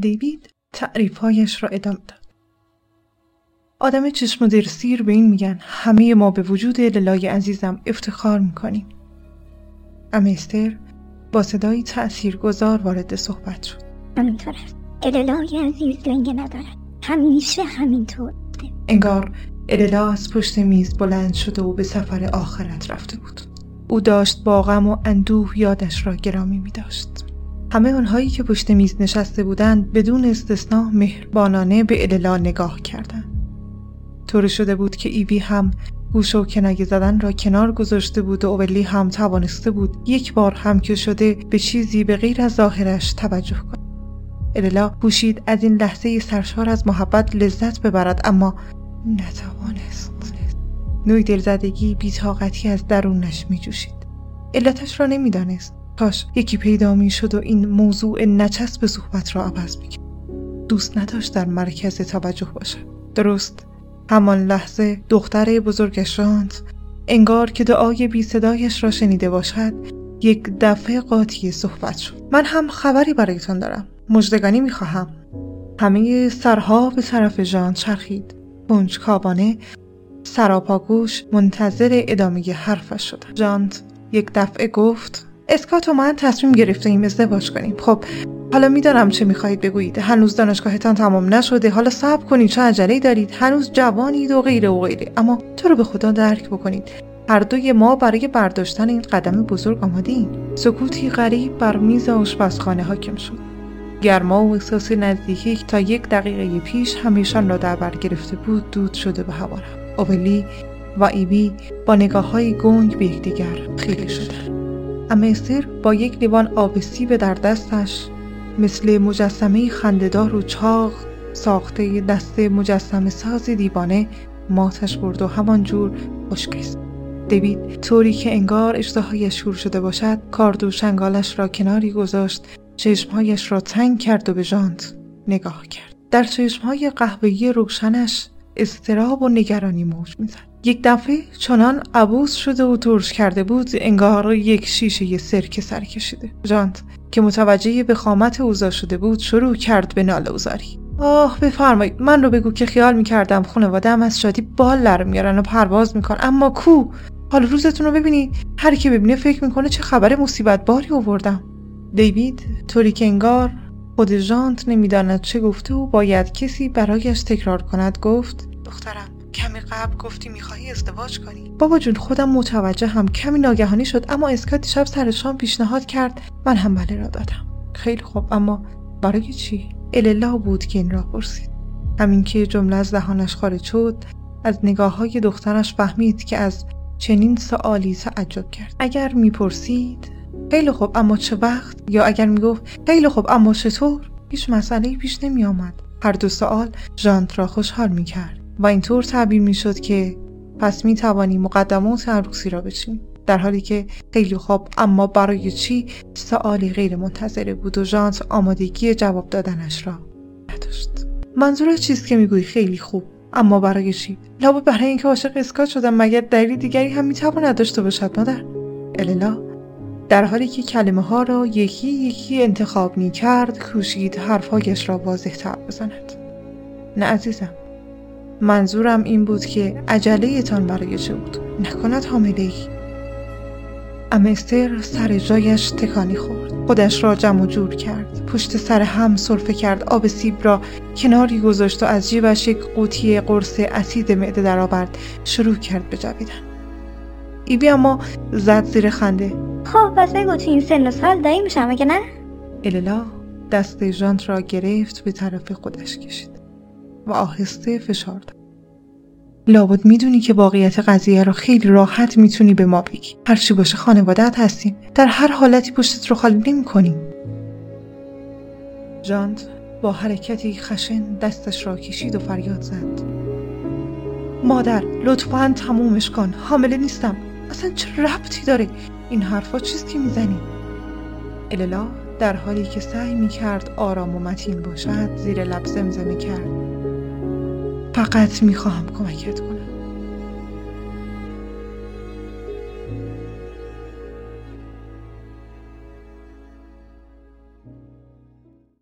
دیوید تعریفهایش را ادامه داد. آدم چشم و سیر به این میگن همه ما به وجود للای عزیزم افتخار می‌کنیم. امیستر با صدایی تأثیر گذار وارد صحبت شد. همینطور است. الالای عزیز لنگه ندارد. همیشه همینطور. انگار اللا از پشت میز بلند شده و به سفر آخرت رفته بود. او داشت با غم و اندوه یادش را گرامی می داشت. همه آنهایی که پشت میز نشسته بودند بدون استثنا مهربانانه به اللا نگاه کردند. طوری شده بود که ایوی هم گوش و کنگه زدن را کنار گذاشته بود و اولی هم توانسته بود یک بار هم که شده به چیزی به غیر از ظاهرش توجه کند. اللا کوشید از این لحظه سرشار از محبت لذت ببرد اما نتوانست نوعی دلزدگی بیتاقتی از درونش می جوشید علتش را نمی‌دانست کاش یکی پیدا می شد و این موضوع نچسب صحبت را عوض می دوست نداشت در مرکز توجه باشد. درست همان لحظه دختر بزرگش راند انگار که دعای بی صدایش را شنیده باشد یک دفعه قاطی صحبت شد. من هم خبری برایتان دارم. مجدگانی می‌خواهم همه سرها به طرف ژان چرخید. کنجکاوانه سراپاگوش منتظر ادامه حرفش شد. جانت یک دفعه گفت اسکات و من تصمیم گرفتیم ازدواج کنیم. خب حالا می‌دانم چه می‌خواهید بگویید. هنوز دانشگاهتان تمام نشده. حالا صبر کنید چه عجله دارید. هنوز جوانید و غیره و غیره. اما تو رو به خدا درک بکنید. هر دوی ما برای برداشتن این قدم بزرگ آماده سکوتی غریب بر میز آشپزخانه حاکم شد. گرما و احساس نزدیکی تا یک دقیقه پیش همیشان را در بر گرفته بود دود شده به هوا رفت. اولی و ایبی با نگاه های گنگ به یکدیگر خیره شدند اما استر با یک لیوان آب سیب در دستش مثل مجسمه خندهدار و چاق ساخته دست مجسمه ساز دیوانه ماتش برد و همانجور خشکست. دوید طوری که انگار اشتهایش شور شده باشد کارد و شنگالش را کناری گذاشت چشمهایش را تنگ کرد و به ژانت نگاه کرد. در چشمهای قهوه‌ای روشنش استراب و نگرانی موج می‌زد. یک دفعه چنان عبوس شده و ترش کرده بود انگار یک شیشه سرکه سر کشیده. ژانت که متوجه به خامت اوضاع شده بود شروع کرد به ناله اوزاری آه بفرمایید من رو بگو که خیال می‌کردم خانوادهام از شادی بال در میارن و پرواز میکن اما کو؟ حالا روزتون رو ببینید هر کی ببینه فکر می‌کنه چه خبر مصیبت باری آوردم. دیوید طوری که انگار خود ژانت نمی‌داند چه گفته و باید کسی برایش تکرار کند. گفت دخترم کمی قبل گفتی می‌خواهی ازدواج کنی. بابا جون خودم متوجه هم. کمی ناگهانی شد اما اسکات شب سر شام پیشنهاد کرد. من هم بله را دادم. خیلی خوب اما برای چی؟ الا بود که این را پرسید. همین که جمله از دهانش خارج شد از نگاه های دخترش فهمید که از چنین سوالی تعجب کرد. اگر می‌پرسید خیلی خوب اما چه وقت؟ یا اگر می‌گفت خیلی خوب اما چطور؟ هیچ مسئله پیش نمی آمد هر دو سوال ژانت را خوشحال می کرد و اینطور تعبیر می شد که پس می توانی مقدمات عروسی را بچینی در حالی که خیلی خوب اما برای چی سوالی غیر منتظره بود و ژانت آمادگی جواب دادنش را نداشت؟ منظور چیست که می‌گویی خیلی خوب اما برای چی؟ لابد برای اینکه عاشق اسکات شدم مگر دلیل دیگری هم می‌تواند داشته باشد مادر؟ اللا در حالی که کلمه ها را یکی یکی انتخاب می کرد کوشید حرفهایش را واضح تر بزند. نه عزیزم منظورم این بود که عجله تان برای چه بود؟ نکند حامله ای امستر سر جایش تکانی خورد. خودش را جمع جور کرد. پشت سر هم صرفه کرد. آب سیب را کناری گذاشت و از جیبش یک قوطی قرص اسید معده درآورد. شروع کرد به جویدن. ایبی اما زد زیر خنده. خب پس بگو تو این سن و سال دایی میشم اگه نه؟ اللا دست ژانت را گرفت به طرف خودش کشید و آهسته فشار داد. لابد می‌دونی که واقعیت قضیه را خیلی راحت می‌تونی به ما بگی. هرچی باشه خانوادت هستیم. در هر حالتی پشتت رو خالی نمی کنیم جانت با حرکتی خشن دستش را کشید و فریاد زد. مادر لطفا تمومش کن. حامله نیستم. اصلا چه ربطی داره؟ این حرفا چیست که می‌زنی؟ اللا در حالی که سعی می‌کرد آرام و متین باشد زیر لب زمزمه کرد. فقط می‌خواهم کمکت کنم.